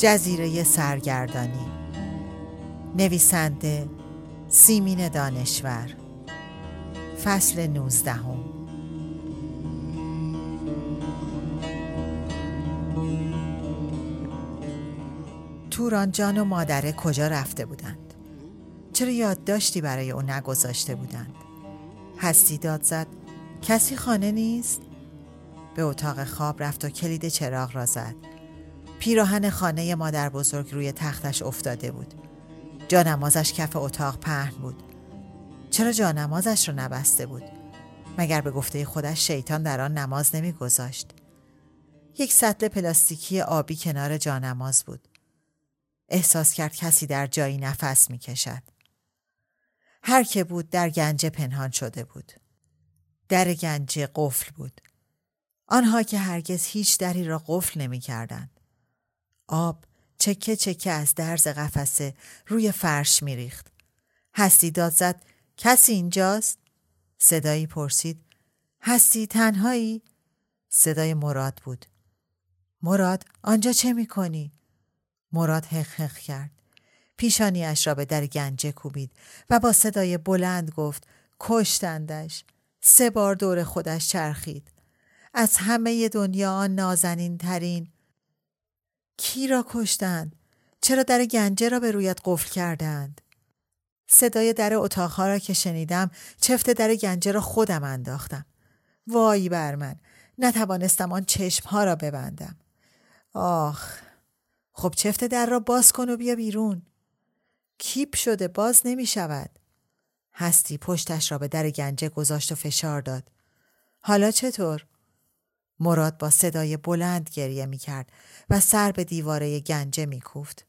جزیره سرگردانی. نویسنده سیمین دانشور. فصل نوزدهم. توران جان و مادره کجا رفته بودند؟ چرا یادداشتی برای او نگذاشته بودند؟ هستی داد زد کسی خانه نیست؟ به اتاق خواب رفت و کلید چراغ را زد. پیراهن خانه مادر بزرگ روی تختش افتاده بود جانمازش کف اتاق پهن بود چرا جانمازش رو نبسته بود مگر به گفته خودش شیطان در آن نماز نمیگذاشت یک سطل پلاستیکی آبی کنار جانماز بود احساس کرد کسی در جایی نفس می کشد. هر که بود در گنجه پنهان شده بود. در گنجه قفل بود. آنها که هرگز هیچ دری را قفل نمی کردند. آب چکه چکه از درز قفسه روی فرش می ریخت. هستی داد زد کسی اینجاست؟ صدایی پرسید هستی تنهایی؟ صدای مراد بود. مراد آنجا چه می کنی؟ مراد حق کرد. پیشانیش را به در گنجه کوبید و با صدای بلند گفت کشتندش. سه بار دور خودش چرخید. از همه دنیا آن نازنین ترین. کی را کشتند؟ چرا در گنجه را به رویت قفل کردند؟ صدای در اتاقها را که شنیدم چفت در گنجه را خودم انداختم. وای بر من نتوانستم آن چشمها را ببندم. آخ خب چفت در را باز کن و بیا بیرون. کیپ شده باز نمی شود. هستی پشتش را به در گنجه گذاشت و فشار داد. حالا چطور؟ مراد با صدای بلند گریه می کرد و سر به دیواره گنجه می کوفت.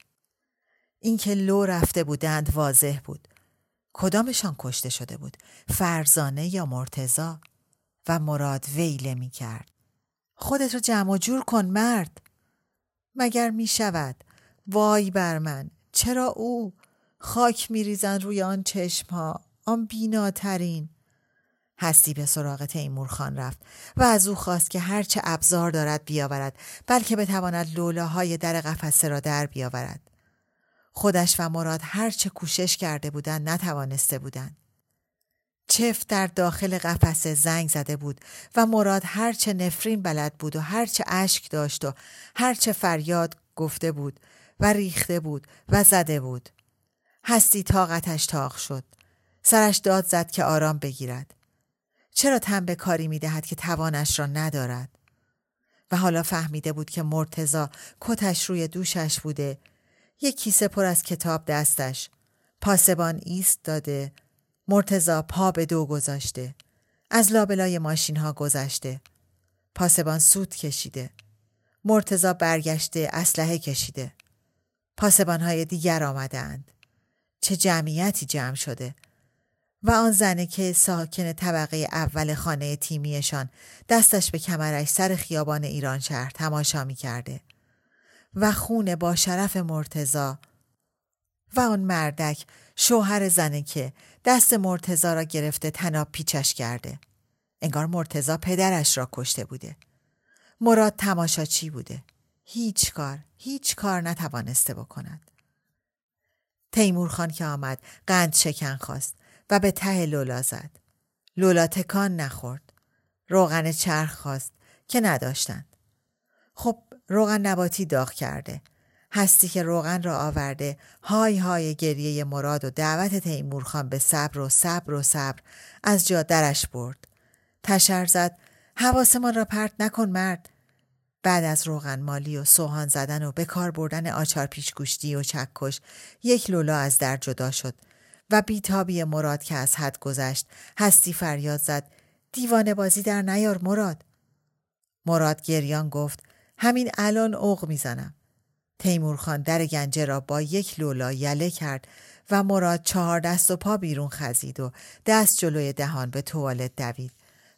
اینکه لو رفته بودند واضح بود. کدامشان کشته شده بود؟ فرزانه یا مرتزا؟ و مراد ویله می کرد. خودت را جمع و جور کن مرد. مگر می شود وای بر من چرا او خاک می ریزن روی آن چشم ها آن بیناترین هستی به سراغ تیمور خان رفت و از او خواست که هرچه ابزار دارد بیاورد بلکه بتواند های در قفسه را در بیاورد خودش و مراد هرچه کوشش کرده بودند نتوانسته بودند چفت در داخل قفسه زنگ زده بود و مراد هرچه نفرین بلد بود و هرچه اشک داشت و هرچه فریاد گفته بود و ریخته بود و زده بود. هستی طاقتش تاق شد. سرش داد زد که آرام بگیرد. چرا تن به کاری می دهد که توانش را ندارد؟ و حالا فهمیده بود که مرتزا کتش روی دوشش بوده یک کیسه پر از کتاب دستش پاسبان ایست داده مرتزا پا به دو گذاشته. از لابلای ماشین ها گذشته. پاسبان سود کشیده. مرتزا برگشته اسلحه کشیده. پاسبان های دیگر آمدند. چه جمعیتی جمع شده. و آن زنه که ساکن طبقه اول خانه تیمیشان دستش به کمرش سر خیابان ایران شهر تماشا می کرده. و خون با شرف مرتزا و آن مردک شوهر زنه که دست مرتزا را گرفته تناب پیچش کرده. انگار مرتزا پدرش را کشته بوده. مراد تماشاچی بوده. هیچ کار، هیچ کار نتوانسته بکند. تیمور خان که آمد قند شکن خواست و به ته لولا زد. لولا تکان نخورد. روغن چرخ خواست که نداشتند. خب روغن نباتی داغ کرده. هستی که روغن را آورده های های گریه مراد و دعوت تیمورخان به صبر و صبر و صبر از جا درش برد. تشر زد حواسمان را پرت نکن مرد بعد از روغن مالی و سوهان زدن و به کار بردن آچار پیشگوشتی و چکش یک لولا از در جدا شد و بیتابی مراد که از حد گذشت هستی فریاد زد دیوانه بازی در نیار مراد مراد گریان گفت همین الان اوق می‌زنم تیمورخان در گنجه را با یک لولا یله کرد و مراد چهار دست و پا بیرون خزید و دست جلوی دهان به توالت دوید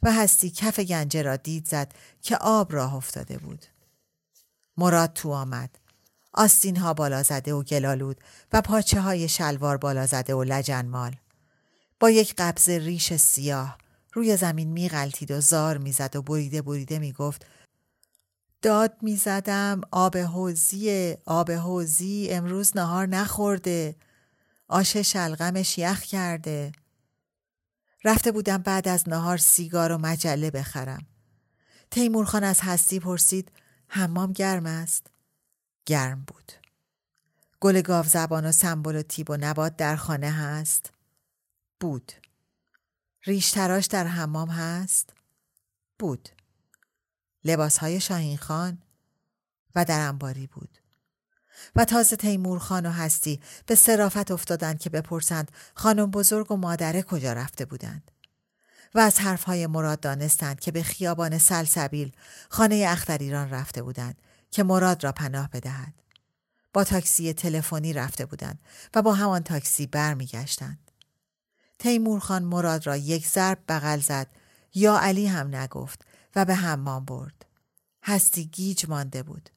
و هستی کف گنجه را دید زد که آب راه افتاده بود. مراد تو آمد. آستین ها بالا زده و گلالود و پاچه های شلوار بالا زده و لجنمال. با یک قبض ریش سیاه روی زمین می غلطید و زار می‌زد و بریده بریده می گفت داد می زدم آب حوزی آب حوزی امروز نهار نخورده آش شلغمش یخ کرده. رفته بودم بعد از نهار سیگار و مجله بخرم. تیمورخان از هستی پرسید حمام گرم است؟ گرم بود. گل گاو زبان و سمبل و تیب و نبات در خانه هست؟ بود. ریش تراش در حمام هست؟ بود. لباس های شاهین خان و در انباری بود. و تازه تیمور خان و هستی به صرافت افتادند که بپرسند خانم بزرگ و مادره کجا رفته بودند؟ و از حرفهای مراد دانستند که به خیابان سلسبیل خانه اختریران رفته بودند. که مراد را پناه بدهد. با تاکسی تلفنی رفته بودند و با همان تاکسی برمیگشتند. تیمور خان مراد را یک ضرب بغل زد. یا علی هم نگفت و به حمام برد. هستی گیج مانده بود.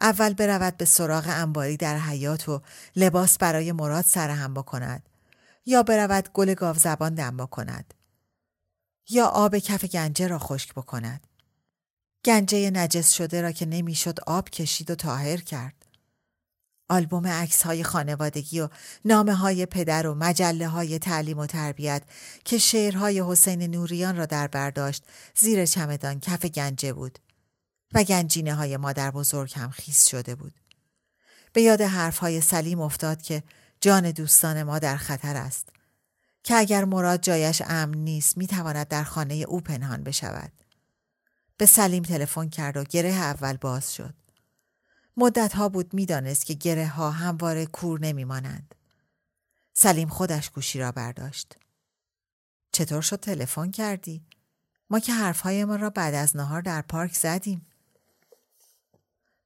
اول برود به سراغ انباری در حیات و لباس برای مراد سرهم بکند. یا برود گل گاو زبان دم بکند. یا آب کف گنجه را خشک بکند. گنجه نجس شده را که نمی‌شد آب کشید و تاهر کرد آلبوم عکس های خانوادگی و نامه های پدر و مجله های تعلیم و تربیت که شعرهای حسین نوریان را در برداشت زیر چمدان کف گنجه بود و گنجینه های مادر بزرگ هم خیس شده بود. به یاد حرف های سلیم افتاد که جان دوستان ما در خطر است. که اگر مراد جایش امن نیست می‌تواند در خانه او پنهان بشود. به سلیم تلفن کرد و گره اول باز شد. مدت ها بود می‌دانست که گره ها همواره کور نمیمانند. سلیم خودش گوشی را برداشت. چطور شد تلفن کردی؟ ما که حرفهایمان را بعد از نهار در پارک زدیم.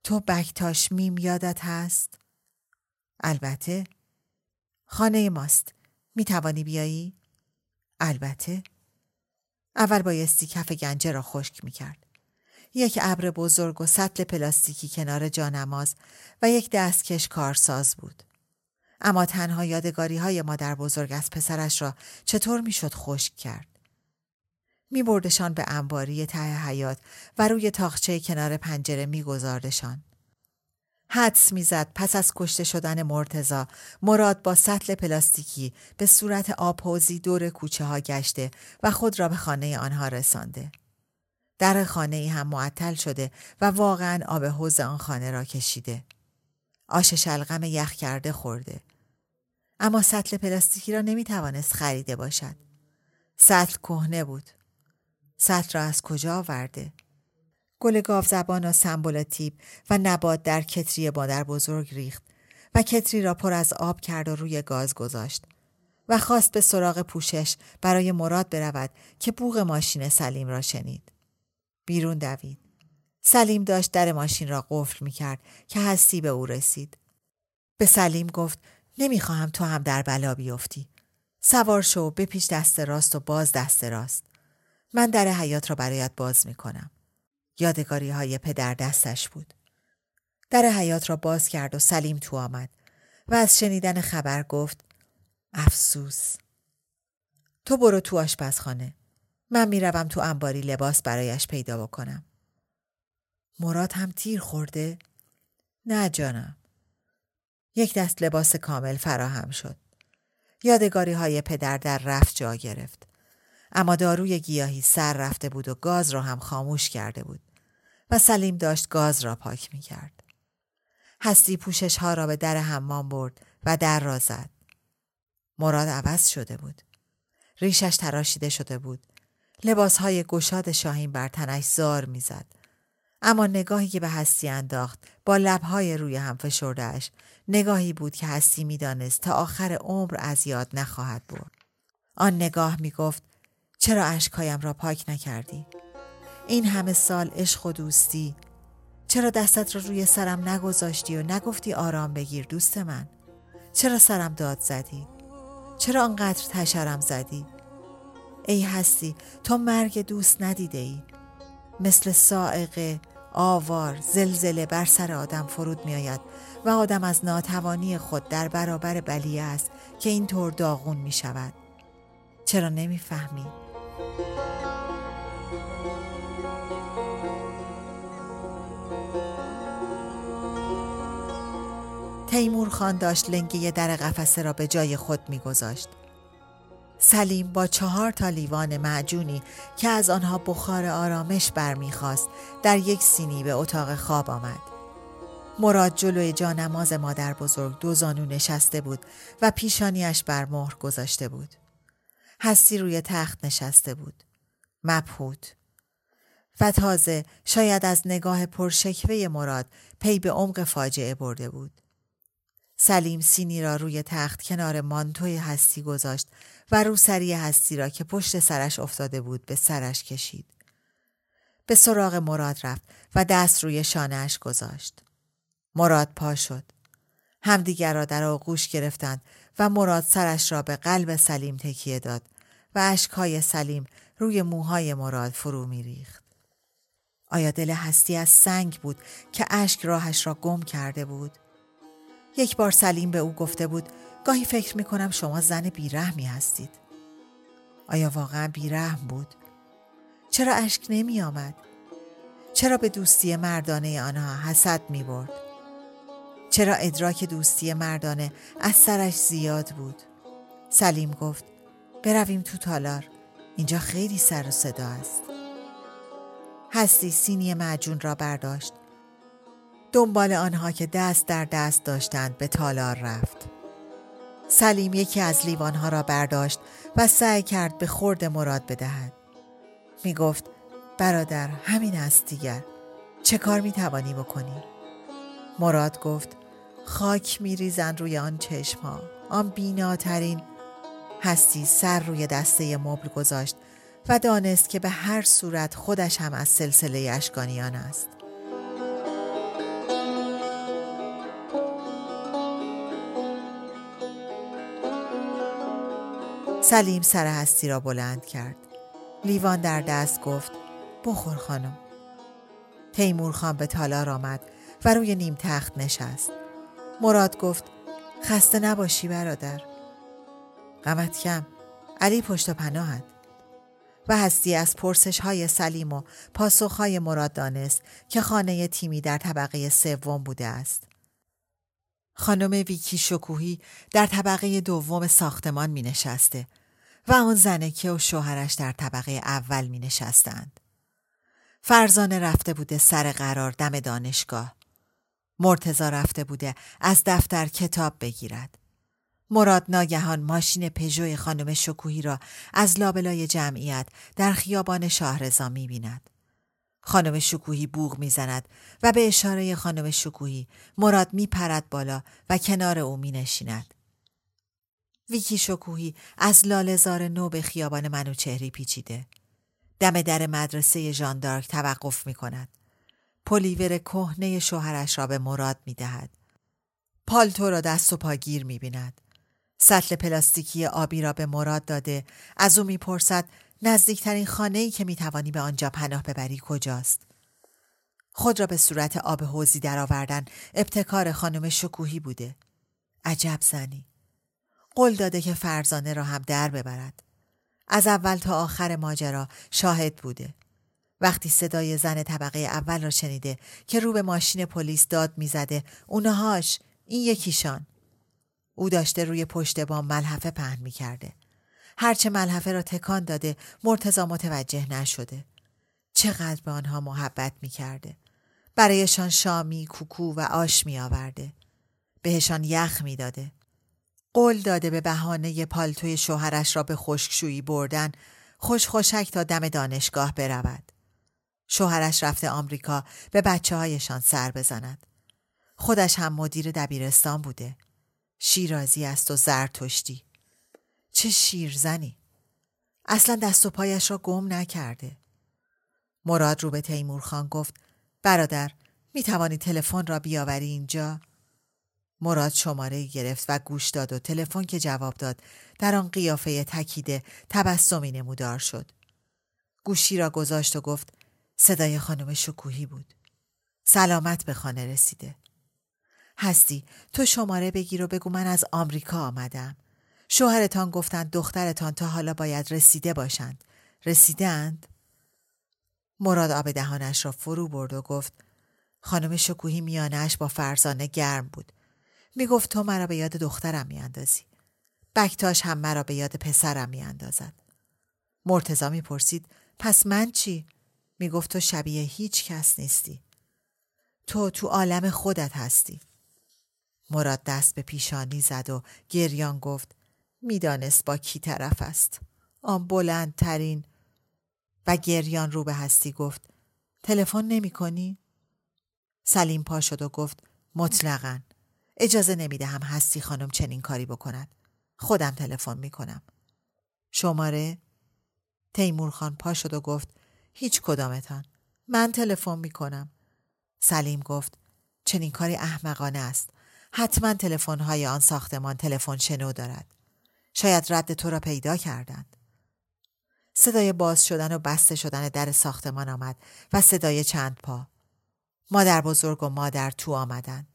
تو بکتاش میم یادت هست؟ البته خانه ماست می توانی بیایی؟ البته اول بایستی کف گنجه را خشک می کرد. یک ابر بزرگ و سطل پلاستیکی کنار جانماز و یک دستکش کارساز بود. اما تنها یادگاری های مادر بزرگ از پسرش را چطور می‌شد خشک کرد؟ می بردشان به انباری ته حیات و روی تاخچه کنار پنجره می گذاردشان. حدس می‌زد پس از کشته شدن مرتزا مراد با سطل پلاستیکی به صورت آبحوزی دور کوچه ها گشته و خود را به خانه آنها رسانده. در خانه ای هم معطل شده و واقعا آب حوز آن خانه را کشیده. آش شلغم یخ کرده خورده. اما سطل پلاستیکی را نمی توانست خریده باشد. سطل کهنه بود. سطل را از کجا آورده؟ گل گاو زبان و سمبولاتیب و نبات در کتری مادر بزرگ ریخت و کتری را پر از آب کرد و روی گاز گذاشت و خواست به سراغ پوشش برای مراد برود که بوغ ماشین سلیم را شنید. بیرون دوید. سلیم داشت در ماشین را قفل می کرد که هستی به او رسید. به سلیم گفت نمی‌خواهم تو هم در بلا بیفتی. سوار شو بپیش دست راست و باز دست راست. من در حیات را برایت باز می کنم. یادگاری های پدر دستش بود. در حیات را باز کرد و سلیم تو آمد و از شنیدن خبر گفت افسوس. تو برو تو آشپزخانه. من می‌روم تو انباری لباس برایش پیدا بکنم. مراد هم تیر خورده؟ نه جانم. یک دست لباس کامل فراهم شد. یادگاری های پدر در رفت جا گرفت. اما داروی گیاهی سر رفته بود و گاز را هم خاموش کرده بود و سلیم داشت گاز را پاک می کرد. هستی پوشش ها را به در حمام برد و در را زد. مراد عوض شده بود. ریشش تراشیده شده بود. لباسهای گشاد شاهین بر تنش زار می‌زد. اما نگاهی که به هستی انداخت با لبهای روی هم فشردهش نگاهی بود که هستی می‌دانست تا آخر عمر از یاد نخواهد برد. آن نگاه می گفت چرا اشکهایم را پاک نکردی؟ این همه سال عشق و دوستی چرا دستت را روی سرم نگذاشتی و نگفتی آرام بگیر دوست من؟ چرا سرم داد زدی؟ چرا آنقدر تشرم زدی؟ ای هستی تو مرگ دوست ندیده ای مثل سائقه آوار زلزله بر سر آدم فرود می آید و آدم از ناتوانی خود در برابر بلیه است که اینطور داغون می شود چرا نمی‌فهمی؟ تیمور خان داشت لنگه در قفسه را به جای خود میگذاشت. سلیم با چهار تا لیوان معجونی که از آنها بخار آرامش برمیخواست در یک سینی به اتاق خواب آمد. مراد جلوی جانماز مادر بزرگ دو زانو نشسته بود و پیشانیش بر مهر گذاشته بود. هستی روی تخت نشسته بود. مبهوت. و تازه شاید از نگاه پرشکوه مراد پی به عمق فاجعه برده بود. سلیم سینی را روی تخت کنار مانتوی هستی گذاشت و روسری هستی را که پشت سرش افتاده بود به سرش کشید. به سراغ مراد رفت و دست روی شانهش گذاشت. مراد پا شد. همدیگر را در آغوش گرفتند و مراد سرش را به قلب سلیم تکیه داد و اشکهای سلیم روی موهای مراد فرو می ریخت. آیا دل هستی از سنگ بود که اشک راهش را گم کرده بود؟ یک بار سلیم به او گفته بود گاهی فکر می کنم شما زن بیرحمی هستید. آیا واقعا بیرحم بود؟ چرا اشک نمی آمد؟ چرا به دوستی مردانه آنها حسد می برد؟ چرا ادراک دوستی مردانه از سرش زیاد بود؟ سلیم گفت برویم تو تالار اینجا خیلی سر و صدا است هستی سینی معجون را برداشت دنبال آنها که دست در دست داشتند به تالار رفت سلیم یکی از لیوانها را برداشت و سعی کرد به خورد مراد بدهد می گفت برادر همین است دیگر چه کار می توانی بکنی؟ مراد گفت خاک می ریزن روی آن چشم ها آن بیناترین هستی سر روی دسته مبل گذاشت و دانست که به هر صورت خودش هم از سلسله اشکانیان است. سلیم سر هستی را بلند کرد. لیوان در دست گفت بخور خانم. تیمور خان به تالار آمد و روی نیم تخت نشست. مراد گفت خسته نباشی برادر. غمت کم علی پشت پناهد و هستی از پرسش های سلیم و پاسخ های مراد دانست که خانه تیمی در طبقه سوم بوده است. خانم ویکی شکوهی در طبقه دوم ساختمان می نشسته و آن زنکه و شوهرش در طبقه اول می نشستند. فرزانه رفته بوده سر قرار دم دانشگاه. مرتزا رفته بوده از دفتر کتاب بگیرد. مراد ناگهان ماشین پژوی خانم شکوهی را از لابلای جمعیت در خیابان شاهرزا می بیند. خانم شکوهی بوغ می‌زند و به اشاره خانم شکوهی مراد می پرد بالا و کنار او می نشیند. ویکی شکوهی از لالزار نو به خیابان منوچهری پیچیده. دم در مدرسه ژاندارک توقف می کند. پلیور کهنه شوهرش را به مراد می دهد. پالتو را دست و پاگیر می بیند. سطل پلاستیکی آبی را به مراد داده از او می‌پرسد نزدیکترین خانه ای که می‌توانی به آنجا پناه ببری کجاست خود را به صورت آب حوزی درآوردن ابتکار خانم شکوهی بوده عجب زنی قول داده که فرزانه را هم در ببرد از اول تا آخر ماجرا شاهد بوده وقتی صدای زن طبقه اول را شنیده که رو به ماشین پلیس داد می‌زده اونهاش این یکیشان او داشته روی پشت بام ملحفه پهن می کرده. هرچه ملحفه را تکان داده مرتزا متوجه نشده. چقدر به آنها محبت می کرده. برایشان شامی، کوکو و آش می آورده. بهشان یخ می داده. قول داده به بهانه پالتوی شوهرش را به خشکشویی بردن خوش خوشک تا دم دانشگاه برود. شوهرش رفته آمریکا به بچه هایشان سر بزند. خودش هم مدیر دبیرستان بوده. شیرازی است و زرتشتی. چه شیرزنی. اصلا دست و پایش را گم نکرده. مراد رو به تیمور خان گفت برادر می توانی تلفن را بیاوری اینجا؟ مراد شماره گرفت و گوش داد و تلفن که جواب داد در آن قیافه تکیده تبسمی نمودار شد. گوشی را گذاشت و گفت صدای خانم شکوهی بود. سلامت به خانه رسیده. هستی تو شماره بگیر و بگو من از آمریکا آمدم. شوهرتان گفتند دخترتان تا حالا باید رسیده باشند. رسیدند؟ مراد آب دهانش را فرو برد و گفت خانم شکوهی میانش با فرزانه گرم بود. می گفت تو مرا به یاد دخترم میاندازی. بکتاش هم مرا به یاد پسرم میاندازد. مرتزا می‌پرسید پس من چی؟ می گفت تو شبیه هیچ کس نیستی. تو تو عالم خودت هستی. مراد دست به پیشانی زد و گریان گفت می‌دانست با کی طرف است. آن بلندترین و گریان رو به هستی گفت تلفن نمی کنی؟ سلیم پا شد و گفت مطلقا اجازه نمی دهم هستی خانم چنین کاری بکند. خودم تلفن می کنم. شماره؟ تیمور خان پا شد و گفت هیچ کدامتان. من تلفن می کنم. سلیم گفت چنین کاری احمقانه است. حتما های آن ساختمان تلفن شنو دارد. شاید رد تو را پیدا کردند. صدای باز شدن و بسته شدن در ساختمان آمد و صدای چند پا. مادر بزرگ و مادر تو آمدند.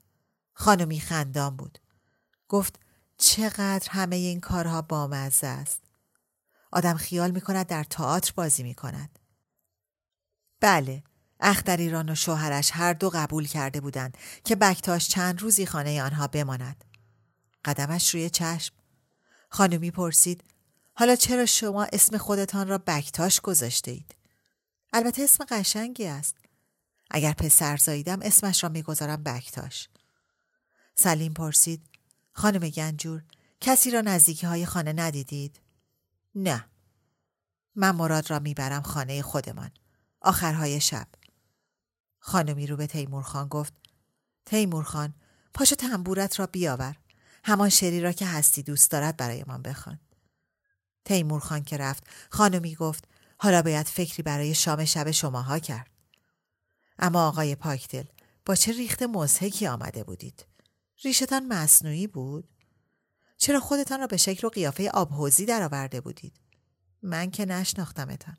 خانمی خندان بود. گفت چقدر همه این کارها بامزه است. آدم خیال می کند در تئاتر بازی می کند. بله، اختریران و شوهرش هر دو قبول کرده بودند که بکتاش چند روزی خانه آنها بماند. قدمش روی چشم. خانمی پرسید حالا چرا شما اسم خودتان را بکتاش گذاشته اید؟ البته اسم قشنگی است. اگر پسر زاییدم اسمش را می‌گذارم بکتاش. سلیم پرسید خانم گنجور کسی را نزدیکی های خانه ندیدید؟ نه. من مراد را می‌برم خانه خودمان. آخرهای شب. خانمی رو به تیمور خان گفت تیمور خان پاشو تنبورت را بیاور. همان شری را که هستی دوست دارد برایمان بخوان. تیمور خان که رفت خانمی گفت حالا باید فکری برای شام شب شماها کرد. اما آقای پاکدل با چه ریخت مزهکی آمده بودید؟ ریشتان مصنوعی بود؟ چرا خودتان را به شکل و قیافه آبحوزی درآورده بودید؟ من که نشناختمتان.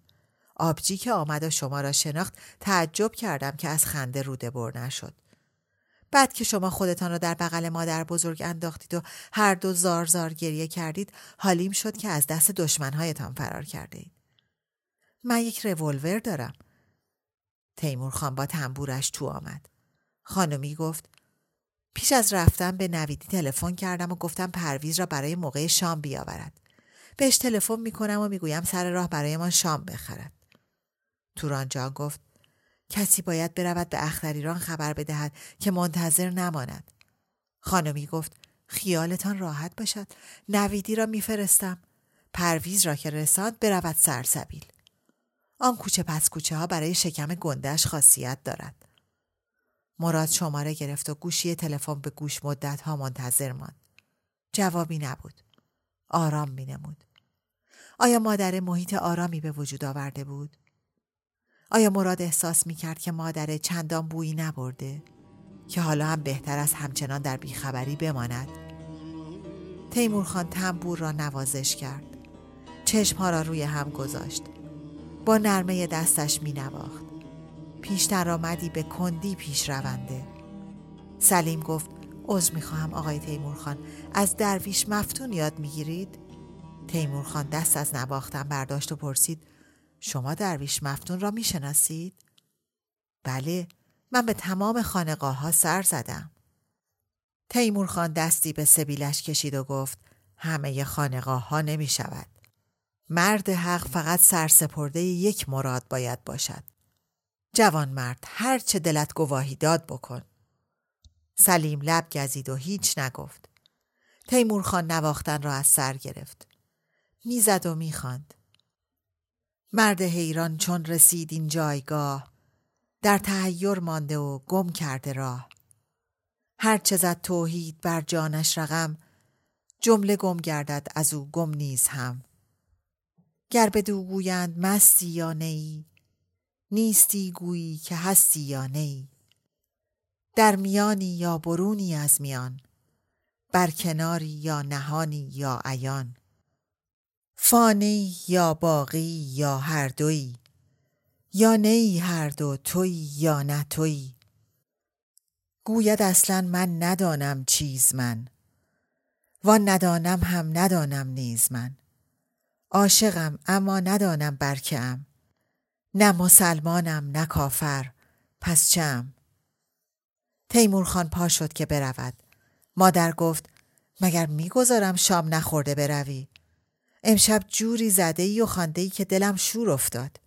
آبجی که آمد و شما را شناخت تعجب کردم که از خنده روده بر نشد. بعد که شما خودتان را در بغل مادر بزرگ انداختید و هر دو زار زار گریه کردید حالیم شد که از دست دشمنهایتان فرار کرده اید. من یک رولور دارم. تیمور خان با تنبورش تو آمد. خانمی گفت پیش از رفتن به نویدی تلفن کردم و گفتم پرویز را برای موقع شام بیاورد. بهش تلفن می‌کنم و می‌گویم سر راه برایمان شام بخرد. توران جان گفت کسی باید برود به اختریران خبر بدهد که منتظر نماند. خانمی گفت خیالتان راحت باشد. نویدی را میفرستم. پرویز را که رساند برود سرسبیل. آن کوچه پس کوچه ها برای شکم گندش خاصیت دارد. مراد شماره گرفت و گوشی تلفن به گوش مدت ها منتظر ماند. جوابی نبود. آرام می نمود. آیا مادر محیط آرامی به وجود آورده بود؟ آیا مراد احساس می کرد که مادر چندان بویی نبرده؟ که حالا هم بهتر از همچنان در بیخبری بماند؟ تیمور خان تنبور را نوازش کرد. چشمها را روی هم گذاشت. با نرمه دستش می نواخت. پیشتر آمدی به کندی پیش رونده. سلیم گفت عذر می خواهم آقای تیمور خان از درویش مفتون یاد می گیرید؟ تیمور خان دست از نواختن برداشت و پرسید شما درویش مفتون را می شناسید؟ بله من به تمام خانقاه ها سر زدم. تیمور خان دستی به سبیلش کشید و گفت همه خانقاه ها نمی شود. مرد حق فقط سرسپرده یک مراد باید باشد. جوان مرد هر چه دلت گواهی داد بکن. سلیم لب گزید و هیچ نگفت. تیمور خان نواختن را از سر گرفت. می‌زد و می‌خواند. مرد حیران چون رسید این جایگاه در تهیر مانده و گم کرده راه هرچه زد توحید بر جانش رقم جمله گم گردد از او گم نیز هم گر بدو گویند مستی یا نیی نیستی گویی که هستی یا نیی در میانی یا برونی از میان بر کناری یا نهانی یا عیان. فانی یا باقی یا هر دوی یا نیی هر دو توی یا نه توی. گوید اصلا من ندانم چیز من وان ندانم هم ندانم نیز من. عاشقم اما ندانم برکه ام. نه مسلمانم نه کافر. پس چم؟ تیمور خان پا شد که برود. مادر گفت مگر می‌گذارم شام نخورده بروی؟ امشب جوری زده ای و خانده ای که دلم شور افتاد.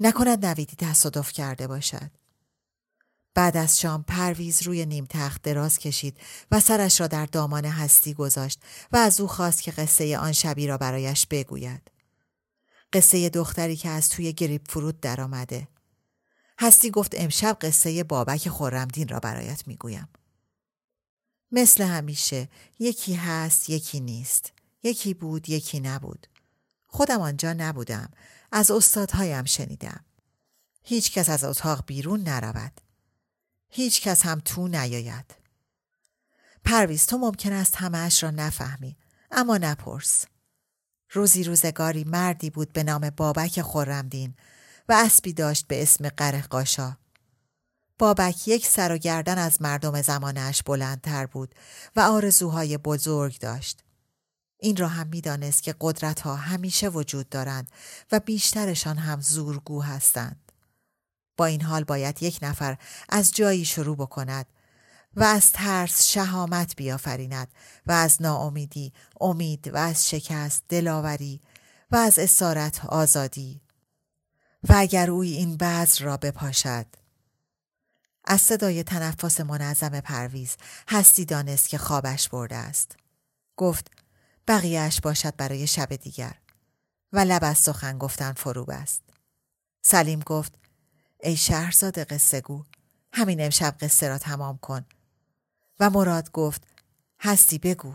نکند نویدی تصادف کرده باشد. بعد از شام پرویز روی نیم تخت دراز کشید و سرش را در دامان هستی گذاشت و از او خواست که قصه آن شبی را برایش بگوید. قصه دختری که از توی گریب فرود درآمده. هستی گفت امشب قصه بابک خورمدین را برایت می‌گویم. مثل همیشه یکی هست یکی نیست. یکی بود یکی نبود. خودم آنجا نبودم. از استادهایم شنیدم. هیچ کس از اتاق بیرون نرود. هیچ کس هم تو نیاید. پرویز تو ممکن است همهاش را نفهمی اما نپرس. روزی روزگاری مردی بود به نام بابک خورمدین و اسبی داشت به اسم قره قاشا. بابک یک سر و گردن از مردم زمانش بلندتر بود و آرزوهای بزرگ داشت. این را هم می‌دانست که قدرت ها همیشه وجود دارند و بیشترشان هم زورگو هستند. با این حال باید یک نفر از جایی شروع بکند و از ترس شهامت بیافریند و از ناامیدی امید و از شکست دلاوری و از اسارت آزادی. و اگر اوی این بذر را بپاشد. از صدای تنفس منظم پرویز هستی دانست که خوابش برده است. گفت بقیهش باشد برای شب دیگر. و لب از سخن گفتن فروب است سلیم گفت ای شهرزاد قصه گو همین امشب قصه را تمام کن. و مراد گفت هستی بگو.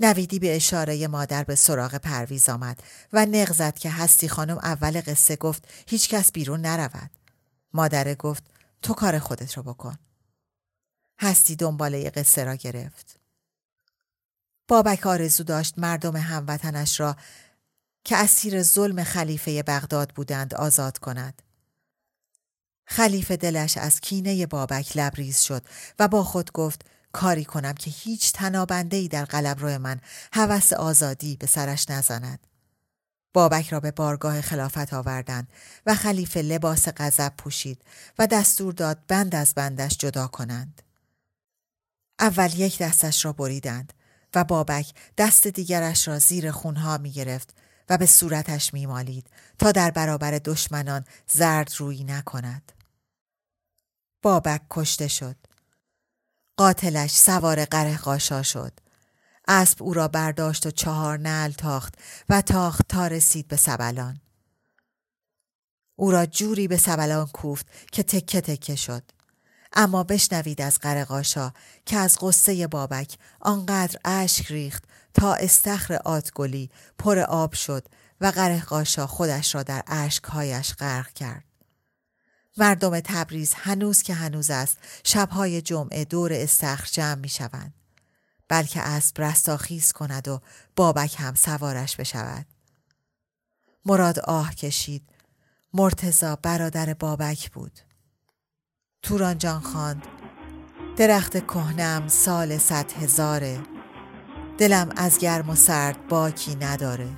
نویدی به اشاره مادر به سراغ پرویز آمد و نغزد که هستی خانم اول قصه گفت هیچ کس بیرون نرود. مادره گفت تو کار خودت رو بکن. هستی دنباله قصه را گرفت. بابک آرزو داشت مردم هموطنش را که اسیر ظلم خلیفه بغداد بودند آزاد کند. خلیفه دلش از کینه بابک لبریز شد و با خود گفت کاری کنم که هیچ تنابنده در قلب من هوس آزادی به سرش نزند. بابک را به بارگاه خلافت آوردند و خلیفه لباس غضب پوشید و دستور داد بند از بندش جدا کنند. اول یک دستش را بریدند و بابک دست دیگرش را زیر خونها می گرفت و به صورتش می مالید تا در برابر دشمنان زرد روی نکند. بابک کشته شد. قاتلش سوار قره قاشا شد. اسب او را برداشت و چهار نل تاخت و تاخت تا رسید به سبلان. او را جوری به سبلان کوفت که تکه تکه شد. اما بشنوید از قرقاشا که از قصه بابک آنقدر اشک ریخت تا استخر آتگلی پر آب شد و قرقاشا خودش را در اشکهایش غرق کرد. مردم تبریز هنوز که هنوز است شبهای جمعه دور استخر جمع می شوند. بلکه اسب رستاخیز کند و بابک هم سوارش بشود. مراد آه کشید. مرتزا برادر بابک بود. توران جان خواند درخت کهنم سال صد هزاره دلم از گرم و سرد باکی نداره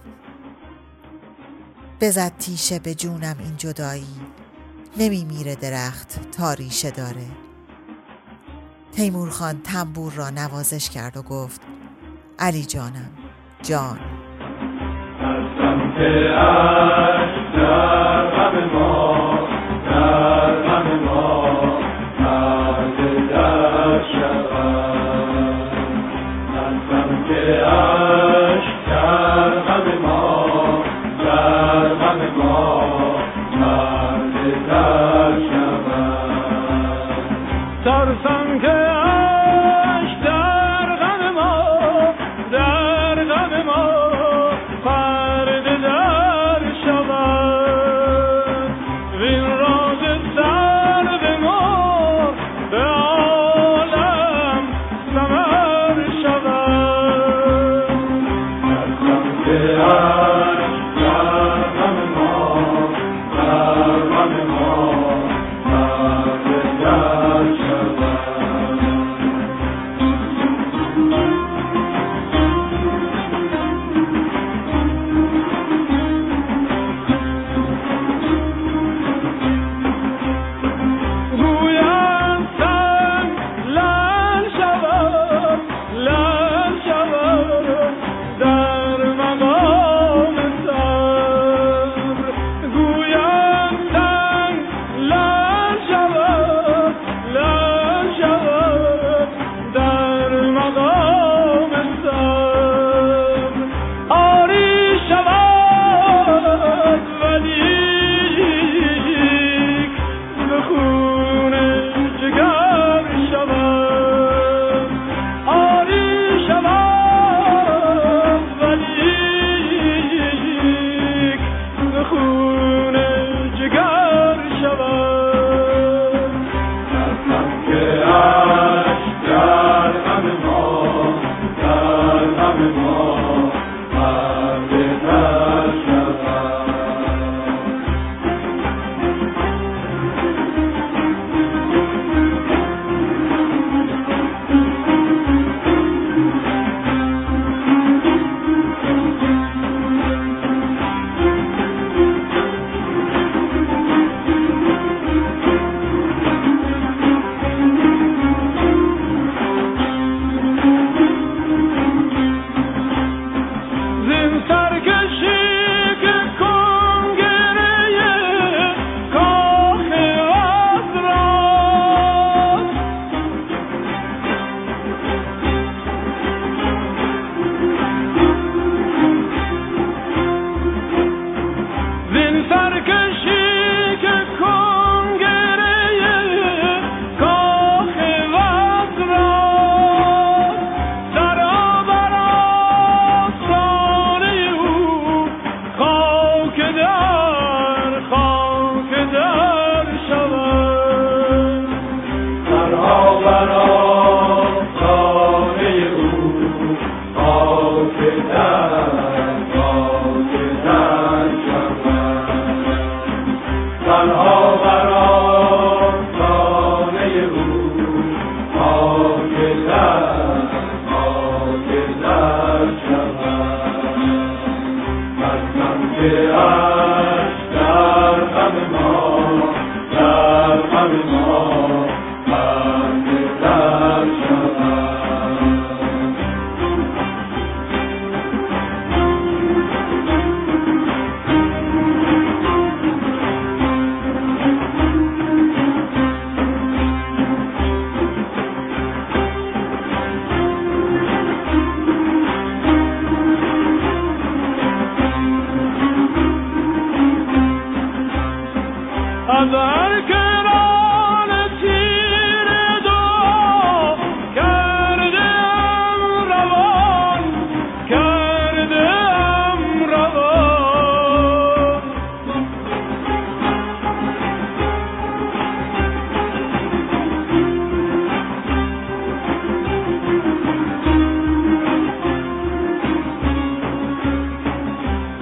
بزد تیشه به جونم این جدایی نمی میره درخت تا ریشه داره. تیمور خان تنبور را نوازش کرد و گفت علی جانم جان. در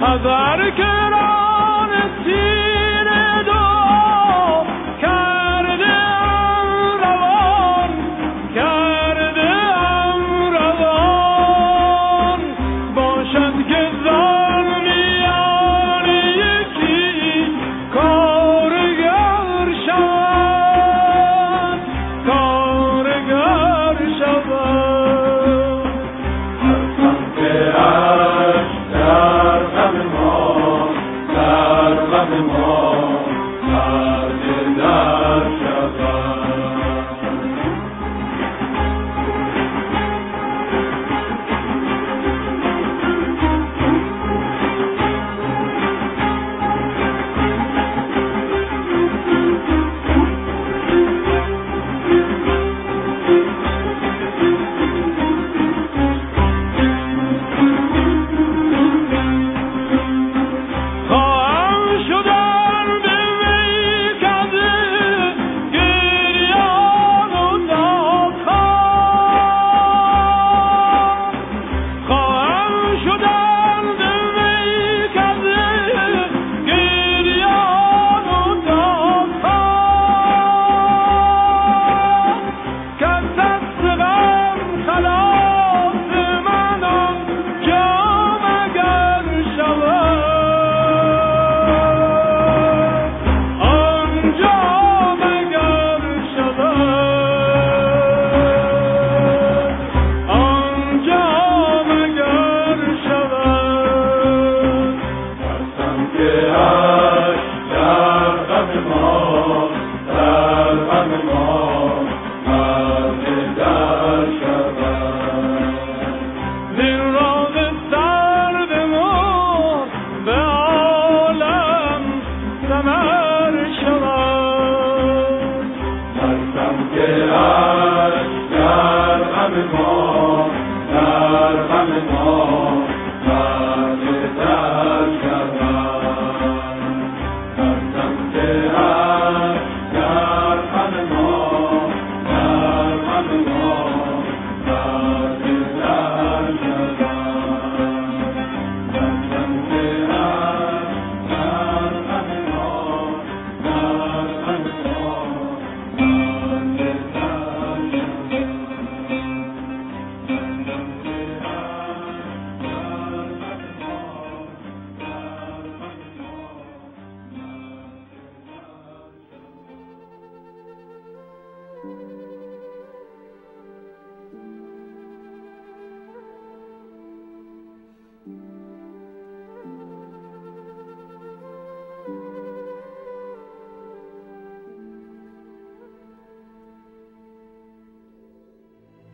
غم ما